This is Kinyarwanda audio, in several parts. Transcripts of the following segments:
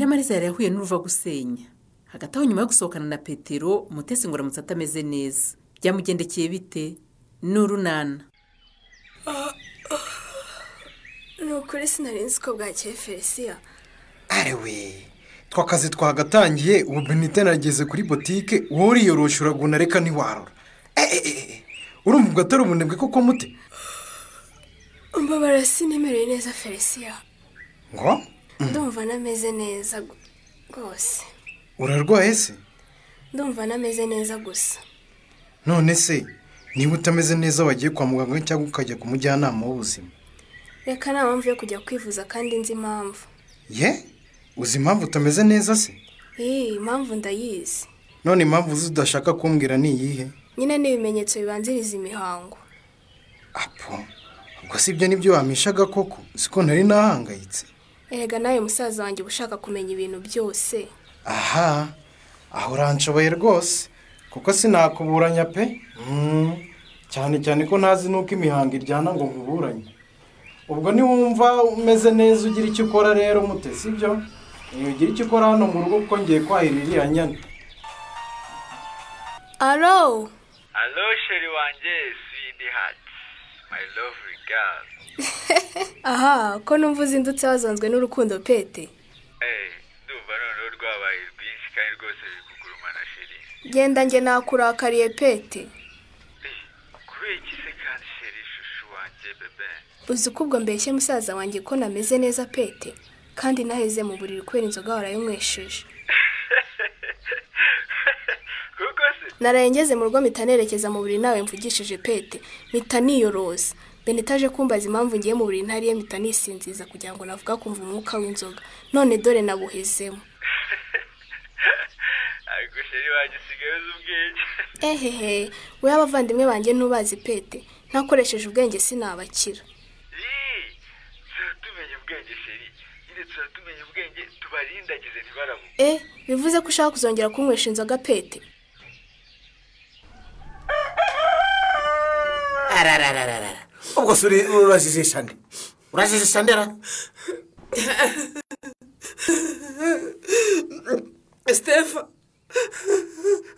nyiramariza yari yahuye n'uruva gusenya. Hagati aho nyuma yo gusohokana na petero umutesi ngo aramutse atameze neza. Byamugendekeye bite? Ni urunana. Ni ukuri sinari nzi ko bwakeye felisiya arewe twakazi twagatangiye ubu benite nageze kuri botike wowe uriyoroshe uraguna reka ntiwarura eee urumva ubwo atari ubunebwe koko mute? Mbabara sinemereye neza felisiya ngo? Ndumva nameze neza rwose. Urarwaye se? Ndumva nameze neza gusa. None se niba utameze neza wagiye kwa muganga cyangwa ukajya ku mujyanama w'ubuzima? Reka nta mpamvu yo kujya kwivuza kandi nzi impamvu. Ye? Uzi impamvu utameze neza se? Iyi impamvu ndayizi. None impamvu uzi udashaka kumbwira ni iyihe? Nyine ni ibimenyetso bibanziriza imihango. Apo ubwo si ibyo ni byo wamishaga koko? Siko ntari nahangayitse. Erega nawe musaza wanjye uba ushaka kumenya ibintu byose. Aha aho uranshoboye rwose. Kuko sinakuburanya pe. Mm, cyane cyane ko ntazi n'uko imihango iryana ngo nkuburanye. Ubwo niwumva umeze neza ugira icyo ukora rero mute sibyo ugira icyo ukora hano mu rugo kuko ngiye kwahira iriya nyana. Aro Hello, sheri wanjye swidi hati my lovely girl aha ko numva uzindutse wazanzwe n'urukundo pete eh ndumva noneho rwabaye rwinshi kandi rwose ruri kugurumana sheri genda njye nakurakariye pete Eh, kubera iki se kandi sheri shushu wanjye bebe? Uzi ko ubwo mbeshye musaza wanjye ko nameze neza pete kandi naheze mu buriri kubera inzoga warayinywesheje naraye ngeze mu rugo mpita nerekeza mu buriri nawe mvugishije pete. Mpita niyoroza. Benitaje kumbaza impamvu ngiye mu buriri ntariye mpita nisinziza kugira ngo navuga kumva umwuka w'inzoga. None dore nabuhezemo. Ehehe we abavandimwe banjye ntubazi pete. Ntakoresheje ubwenge sinabakira. E bivuze ko ushaka kuzongera kunywesha inzoga pete? Ararararara ubwo se urajijisha nde urajijisha ndera sitefa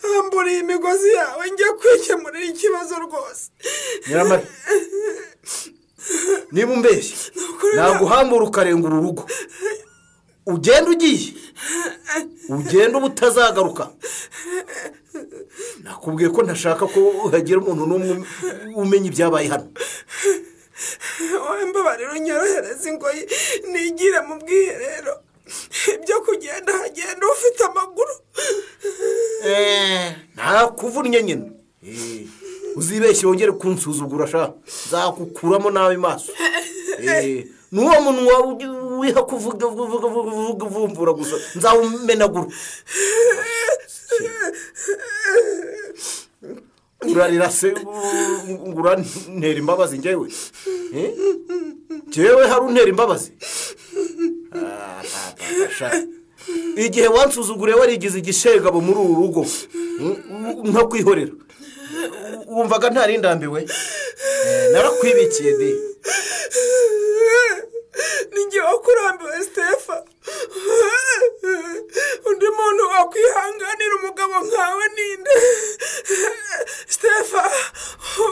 hamburiye imigozi yawe njya kwikemurira ikibazo rwose nyiramari niba umbeshye naguhambura ukarengura urugo ugenda ugiye ugenda uba utazagaruka nakubwiye ko ntashaka ko hagira umuntu n'umwe umenya ibyabaye hano. Wowe mbabarira unyorohereza ingoyi nigire mu bwiherero. Ibyo kugenda hagenda ufite amaguru. Ntakuvunnye nyine. Eh, uzibeshye wongere kunsuzugura sha. Nzakukuramo nabi maso. Eh, n'uwo munwa wiha kuvuga vuga vuga vuga vumbura gusa. Nzawumenagura. urarira se ngo urantera imbabazi njyewe. Eh? njyewe hari untera imbabazi? Ah, ah, ah, igihe wansuzuguriye warigize igishegabo muri uru rugo mm, nka kwihorera. Wumvaga ntarindambiwe Eh, narakwibikiye de ninjye wakurambiwe sitefa undi muntu wakwihanganira umugabo nkawe ninde sitefa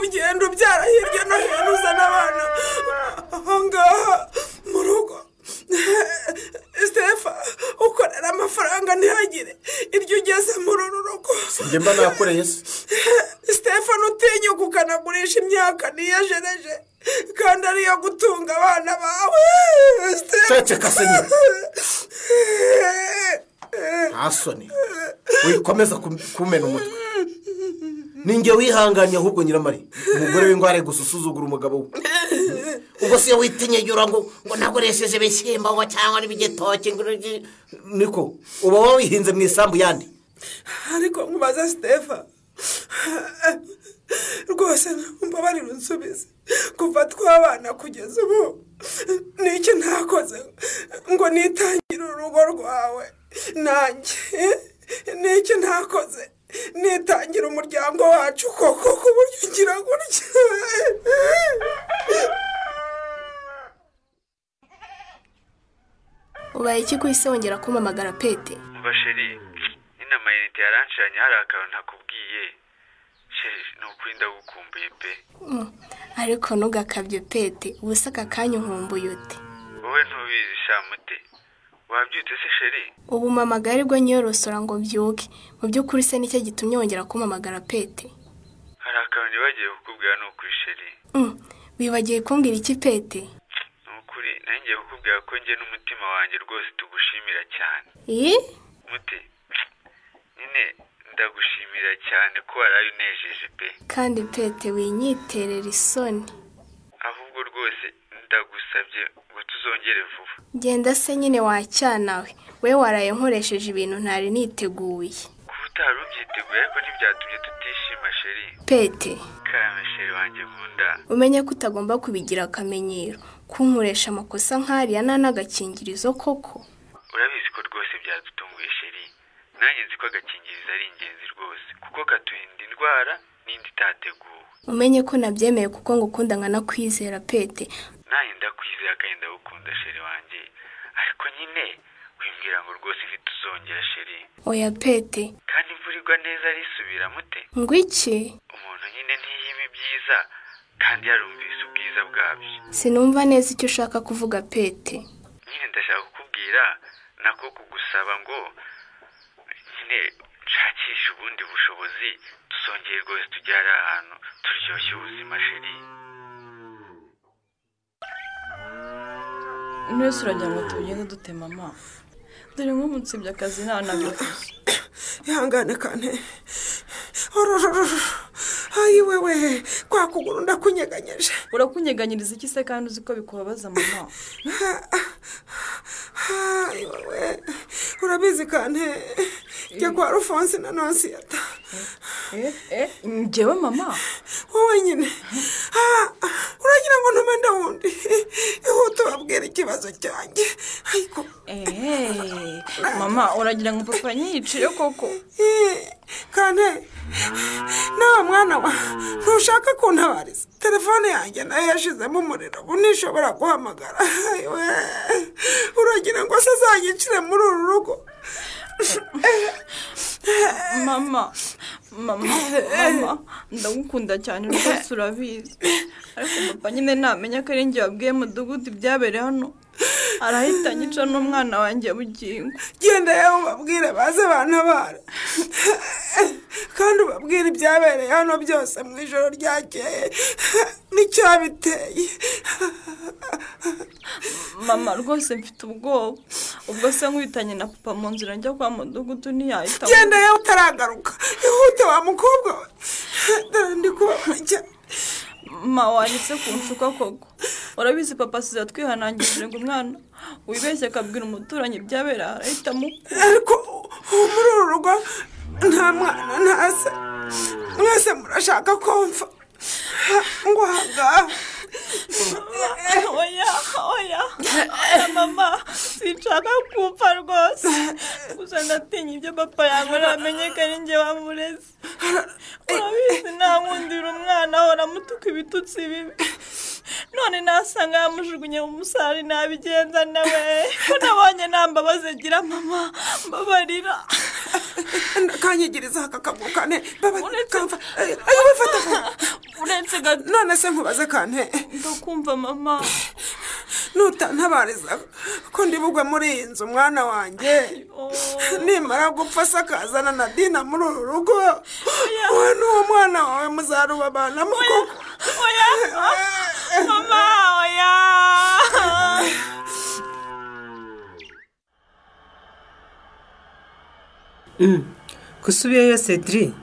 ugenda ubyara hirya no hino uzana abana ahangaha mu rugo sitefa ukorera amafaranga ntihagire iryo ugeze muri uru rugo njye mba nakoreye se sitefano utinyuka ukanagurisha imyaka niyejereje kandi ariyo gutunga abana bawe. Ceceka se nyine. nta soni. Wikomeza kum- kumena umutwe. Ninjye wihanganye ahubwo nyiramari umugore w'ingware gusa usuzugura umugabo we. Ubwo si yo witinyegura ngo ngo nakoresheje ibishyimbo ngo cyangwa n'ibigitoki niko uba wawihinze mu isambu yandi. Ariko nkubaza sitefa rwose mbabarira unsubize kuva twabana kugeza ubu niki ntakoze ngo nitangire urugo rwawe? Nanjye niki ntakoze? Nitangira umuryango wacu koko ku buryo ugira gutya. Ubaye iki ku isi wongera kumpamagara pete? Sheri amayinite yaranshiranye hari akantu ntakubwiye ni ukuri ndagukumbuye pe. Mm, ariko ntugakabye pete. Ubu se aka kanya unkumbuye ute wowe ntubizi shamute wabyutse se sheri ubu mpamagara ari bwo nyiyorosora ngo mbyuke. Mu by'ukuri se ni cyo gitumye wongera kumpamagara pete. Hari akantu nibagiye kukubwira ni ukuri sheri Mm, wibagiwe kumbwira iki pete? Ni ukuri nanjye kukubwira ko njye n'umutima wanjye rwose tugushimira cyane. Iyi muti. Nyine ndagushimira cyane ko waraye unejeje pe. Kandi pete winyiterera isoni. Ahubwo rwose ndagusabye ngo tuzongere vuba. Genda se nyine wacyanawe we. Waraye nkoresheje ibintu ntari niteguye. Kuba utari ubyiteguye ariko ntibyatumye tutishima sheri pete. Karame sheri wanjye nkunda. Umenye ko utagomba kubigira akamenyero. Kunkoresha amakosa nk'ariya nta n'agakingirizo koko. Urabizi ko rwose byadutunguye sheri nanjye nzi ko agakingirizo kuko katurinda indwara n'indi itateguwe. Umenye ko nabyemeye kuko ngukunda nkanakwizera pete nanjye ndakwizera kandi ndagukunda sheri wanjye. Ariko nyine wimbwira ngo rwose ntituzongera sheri oya pete kandi imvura igwa neza arisubira mute? Ngo iki? Umuntu nyine ntiyima ibyiza kandi yarumvise ubwiza bwabyo. Sinumva neza icyo ushaka kuvuga pete nyine ndashaka kukubwira nako kugusaba ngo nyine nshakishe ubundi bushobozi tuzongere rwose tujyare ahantu turyoshye ubuzima sheri mwese uragira ngo tugende dutema amafu. Dore nk'umutsibye akazi nta nabivuze ihangane kane. Ayi wewe kwa kuguru ndakunyeganyeje urakunyeganyiriza iki se kandi uzi ko bikubabaza mama ayi wewe urabizi kane. Jya kwa rufonsi na nonsiyata eh eh njyewe mama? Wowe nyine Ah, uragira ngo ntume ndawundi ihute ubabwira ikibazo cyanjye ariko eh mama uragira ngo papa nyiyicire koko. Eh, kane nawe mwana wa ntushaka kuntabariza telefone yanjye na yo yashizemo umuriro. Ubu ntishobora guhamagara uragira ngo se azanyicire muri uru rugo mama. Mama. Mama. Ndagukunda cyane rwose urabizi ariko papa nyine namenya ko ari njye wabwiye mudugudu ibyabereye hano. Arahita anyica n'umwana wanjye bugingo. Genda yewe ubabwire baze bantabara kandi ubabwire ibyabereye hano byose mu ijoro ryakeye. N'icyabiteye mama rwose mfite ubwoba. Ubwo se nkubitanye na papa mu nzira njya kwa mudugudu ntiyahita genda yewe utaragaruka. Ihute wa mukobwa we. Ndi kubabara cyane mama wanditse ku nshuka koko. Urabizi papa asize twihanangirije ngo umwana wibeshye akabwira umuturanyi ibyabereye arahita amukura. Ariko ubu muri uru rugo nta mwana nta se mwese murashaka kumva. Ngo ahangaha oya oya oya mama sinshaka gupfa rwose gusa ndatinya ibyo papa yankorera amenye ko ari njye wamureze urabizi ntankundira umwana ahora amutuka ibitutsi bibi none nasanga yamujugunye mu musari nabigenza nawe ko nabonye nta mbabazi agira mama. Mbabarira kanyigiriza aka kaguru kane Uretse- none se nkubaze kane ndakumva mama. nutantabariza ko ndi bugwe muri iyi nzu mwana wanjye. Nimara gupfa se akazana na dina muri uru rugo. Wowe n'uwo mwana wawe muzarubabanamo koko. Oya. Mama oya. Gusubiyeyo cedri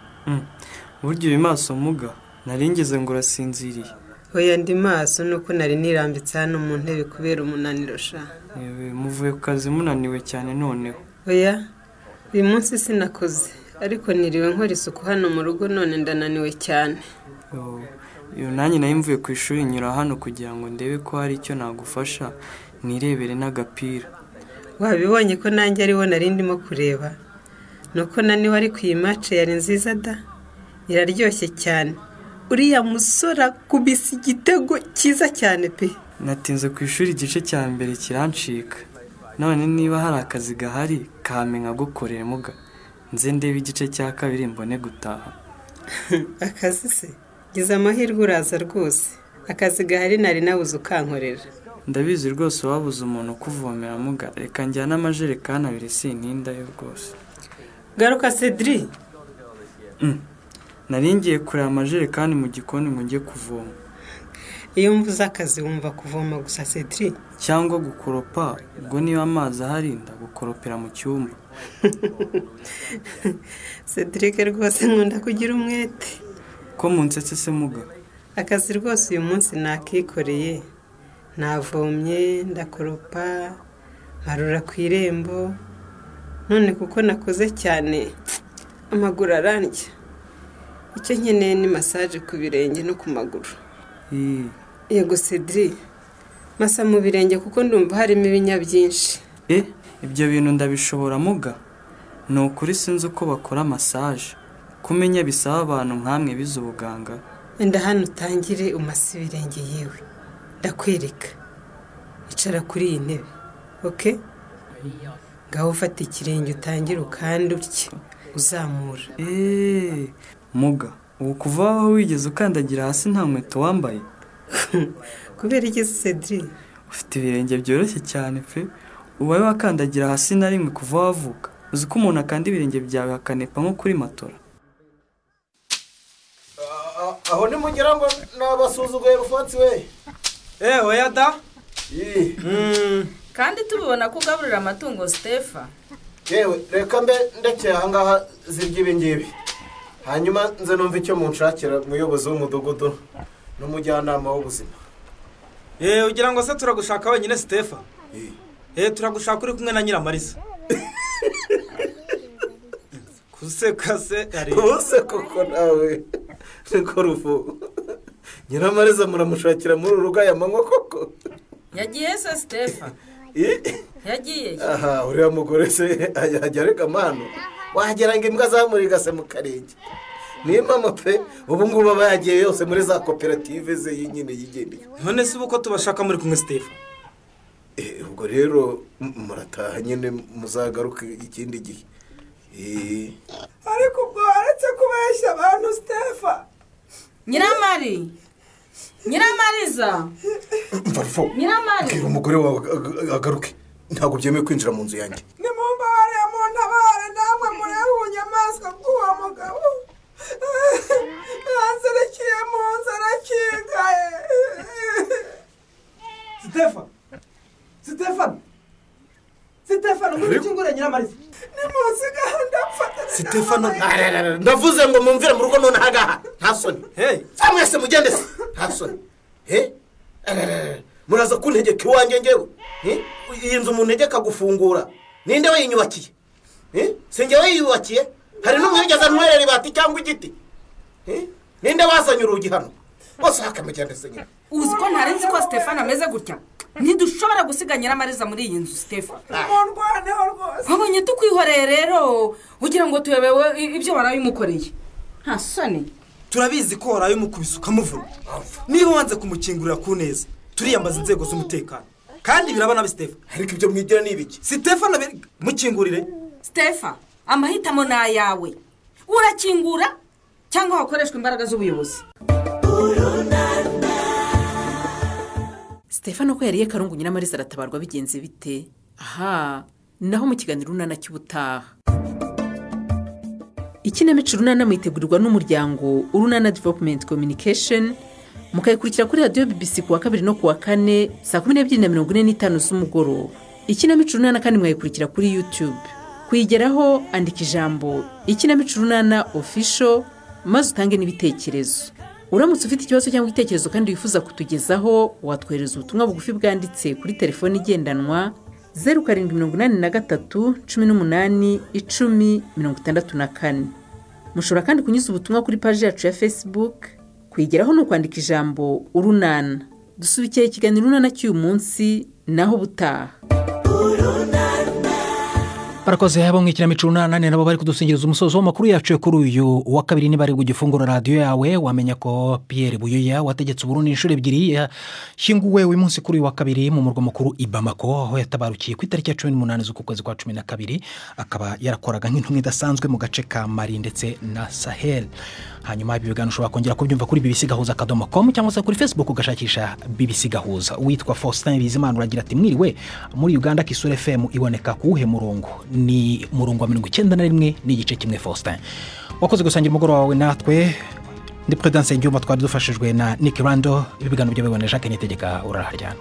burya uyu maso muga. Naringeze ngo urasinziriye. Oya ndi maso nuko nari nirambitse hano mu ntebe kubera umunaniro sha. Muvuye ku kazi munaniwe cyane noneho. Oya uyu munsi sinakoze ariko niriwe nkora isuku hano mu rugo none ndananiwe cyane. Yo nanjye na yo mvuye ku ishuri nyura hano kugira ngo ndebe ko hari icyo nagufasha nirebere n'agapira. Wabibonye ko nanjye ari wo nari ndimo kureba? Nuko naniwe ariko iyi mace yari nziza da? Iraryoshye cyane. Uriya musore akubise igitego cyiza cyane pe. Natinze ku ishuri igice cya mbere kirancika. None niba hari akazi gahari kame nkagukorera muga nze ndebe igice cya kabiri mbone gutaha. Akazi se? Gize amahirwe uraza rwose. Akazi gahari nari nabuze ukankorera. Ndabizi rwose wabuze umuntu ukuvomera muga reka njyane amajerekani abiri sintindayo rwose. Garuka cedri nari ngiye kureba amajerekani mu gikoni ngo njye kuvoma. Iyo mvuze akazi wumva kuvoma gusa cedri cyangwa gukoropa ubwo niba amazi ahari ndagukoropera mu cyumba. Cedric rwose nkunda kugira umwete. Ko munsetse se muga? Akazi rwose uyu munsi nakikoreye. Navomye ndakoropa marura ku irembo. None kuko nakoze cyane amaguru arandya icyo nkeneye ni masaje ku birenge no ku maguru. Ii, yego cedri masa mu birenge kuko ndumva harimo ibinya byinshi. E ibyo bintu ndabishobora muga? Ni ukuri sinzi uko bakora masaje kumenya bisaba abantu nkamwe bize ubuganga. Wenda hano utangire umase ibirenge yewe. Ndakwereka. Icara kuri iyi ntebe. Oke ngaho ufata ikirenge utangire ukande utya uzamura. Eee muga. Ubu kuva aho wigeze ukandagira hasi nta nkweto wambaye? Kubera iki se cedri ufite ibirenge byoroshye cyane pe. Ubaye wakandagira hasi na rimwe kuva wavuka uzi ko umuntu akanda ibirenge byawe hakanepa nko kuri matora? Aho nimugira ngo nabasuzuguye rufatsi we. Eee oya da. Kandi tubibona ko ugaburira amatungo sitefa yewe reka mbe ndekeye ahangaha zirya ibi ngibi. Hanyuma nze numva icyo munshakira umuyobozi w'umudugudu n'umujyanama w'ubuzima. Eee ugira ngo se turagushaka wenyine sitefa eee turagushaka uri kumwe na nyiramariza? Kuseka se ari ubuse koko nawe. Niko rufu nyiramariza muramushakira muri uru rugo aya manywa koko? Yagiye se sitefa Ih, yagiye. Aha uriya mugore se ajya arega amano wagira ngo imbwa zamurigase mu karenge niyo mpamvu pe ubu ngubu aba yagiye yose muri za koperative ze nyine yigendeye none se ubu ko tubashaka muri kumwe sitefa Eh, ubwo rero murataha nyine muzagaruke ikindi gihe. Eh, ariko ubwo waretse kubeshya abantu sitefa nyiramari! Nyiramariza! Mva rufo nyiramari! bwira umugore wawe ag- ag- agaruke. Ntabwo byemewe kwinjira mu nzu yanjye. Ubunyamaswa bw'uwo mugabo. Yanzerekiye mu nzu arakingaye sitefa sitefano sitefano ngwino ukingure nyiramariza. Ni munsi gahunda mfata sitefano ararara, ndavuze ngo mumvire mu rugo none ahangaha nta soni. Sa mwese mugende se. Nta soni. Eh? Muraza kuntegeka iwanjye ngewe Eh? iyi nzu muntegeka gufungura. Ninde wayinyubakiye Eh? si njye wayiyubakiye hari n'umwegeza ntwerera ibati cyangwa igiti? Eh? ninde wazanye urugi hano? Bose hakamugende se nyine. Uzi ko ntarenze ko sitefani ameze gutya? Ntidushobora gusiga nyiramariza muri iyi nzu sitefani mundwaneho rwose. Wabonye tukwihoreye rero? Ugira ngo tuyobewe ibyo warabimukoreye nta soni turabizi ko waraye umukubise ukamuvuna. Niba wanze kumukingurira ku neza. Turiyambaza inzego z'umutekano. Kandi biraba nabi sitefa ariko ibyo mwigira ni ibiki? Sitefano be- mukingurire. Sitefa amahitamo ni ayawe urakingura cyangwa hakoreshwa imbaraga z'ubuyobozi? Stefano ko yariye karungu nyiramariza aratabarwa bigenze bite? Aha naho mu kiganiro urunana cy'ubutaha. Ikinamico urunana mwitegurirwa n'umuryango urunana development communication mukayikurikira kuri radiyo bbc ku wa kabiri no ku wa kane saa kumi n'ebyiri na mirongo ine n'itanu z'umugoroba. Ikinamico urunana kandi mwayikurikira kuri youtube. Kuyigeraho andika ijambo. Ikinamico urunana official maze utange n'ibitekerezo. Uramutse ufite ikibazo cyangwa igitekerezo kandi wifuza kutugezaho watwohereza ubutumwa bugufi bwanditse kuri telefoni igendanwa zeru karindwi mirongo inani na gatatu cumi n'umunani icumi mirongo itandatu na kane. Mushobora kandi kunyuza ubutumwa kuri paji yacu ya facebook kuyigeraho ni ukwandika ijambo urunana dusubikiye ikiganiro urunana cy'uyu munsi naho ubutaha. Barakoze abo mu ikinamico urunani nabo bari kudusingiriza umusozo w'amakuru yacu kuri uyu wa kabiri niba ari ugifungura radiyo yawe. Wamenya ko Pierre buyoya wategetse uburundi inshuro ebyiri yashyinguwe uyu munsi kuri uyu wa kabiri mu murwa mukuru i bamako aho yatabarukiye ku itariki ya cumi n'umunani z'uku kwezi kwa cumi na kabiri akaba yarakoraga nk'intumwa idasanzwe mu gace ka mari ndetse na sahel. Hanyuma ibi biganiro ushobora kongera kubyumva kuri bibisi gahuza akadomo komu cyangwa se kuri facebook ugashakisha bibisi gahuza. Uwitwa faustin bizimana uragira ati mwiriwe muri uganda kisura fm iboneka ku wuhe murongo? Ni murongo wa mirongo icyenda na rimwe n'igice kimwe faustin. Wakoze gusangira umugoroba wawe natwe. Ndi perezidansi y'igihugu twari dufashijwe na nick rando. Ibi biganiro byawe na jacques nitegeka uraharyana